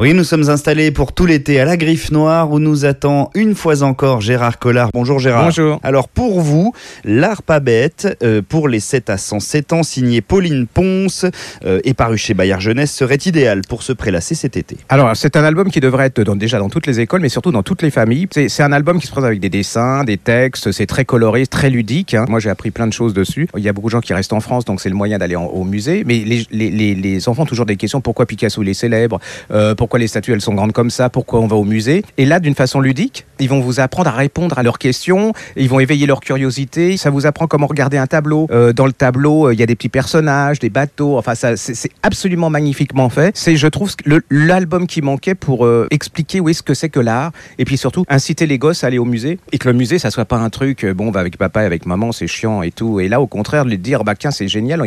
Oui, nous sommes installés pour tout l'été à la Griffe Noire où nous attend une fois encore Gérard Collard. Bonjour Gérard. Bonjour. Alors pour vous, L'Art pas bête, euh, pour les 7 à 107 ans, signé Pauline Ponce euh, et paru chez Bayard Jeunesse, serait idéal pour se prélasser cet été. Alors, c'est un album qui devrait être dans- déjà dans toutes les écoles, mais surtout dans toutes les familles. C'est un album qui se présente avec des dessins, des textes, c'est très coloré, très ludique. hein. Moi, j'ai appris plein de choses dessus. Il y a beaucoup de gens qui restent en France, donc c'est le moyen d'aller au musée. Mais les, les- les- les enfants ont toujours des questions. Pourquoi Picasso, il est célèbre? Euh, Pourquoi les statues, sont grandes comme ça Pourquoi on va au musée. Et là, d'une façon ludique, ils vont vous apprendre à répondre à leurs questions. Ils vont éveiller leur curiosité. Ça vous apprend comment regarder un tableau. Euh, dans le tableau, euh, il y a des petits personnages, des bateaux. Enfin, ça, c'est absolument magnifiquement fait. C'est, je trouve, l'album qui manquait pour euh, expliquer où est-ce que c'est que l'art. Et puis surtout, inciter les gosses à aller au musée. Et que le musée, ça soit pas un truc, euh, bon, bah, avec papa et avec maman, c'est chiant et tout. Et là, au contraire, de dire, bah, tiens, c'est génial.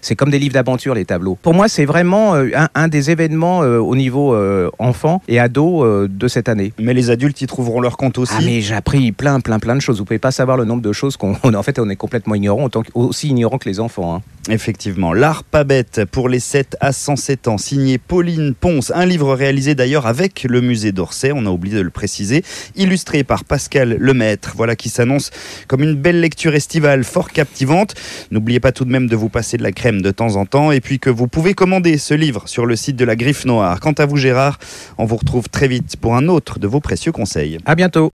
C'est comme des livres d'aventure, les tableaux. Pour moi, c'est vraiment un, un des événements au niveau enfant et ado de cette année. Mais les adultes y trouveront leur compte aussi. Ah mais j'ai appris plein plein plein de choses. Vous pouvez pas savoir le nombre de choses qu'on on- en fait on est complètement ignorant, aussi ignorant que les enfants. hein. Effectivement, L'Art pas bête pour les 7 à 107 ans, signé Pauline Ponce, un livre réalisé d'ailleurs avec le musée d'Orsay, on a oublié de le préciser, illustré par Pascal Lemaître, voilà qui s'annonce comme une belle lecture estivale fort captivante. N'oubliez pas tout de même de vous passer de la crème de temps en temps et puis que vous pouvez commander ce livre sur le site de la Griffe Noire. Quant à vous Gérard, on vous retrouve très vite pour un autre de vos précieux conseils. À bientôt.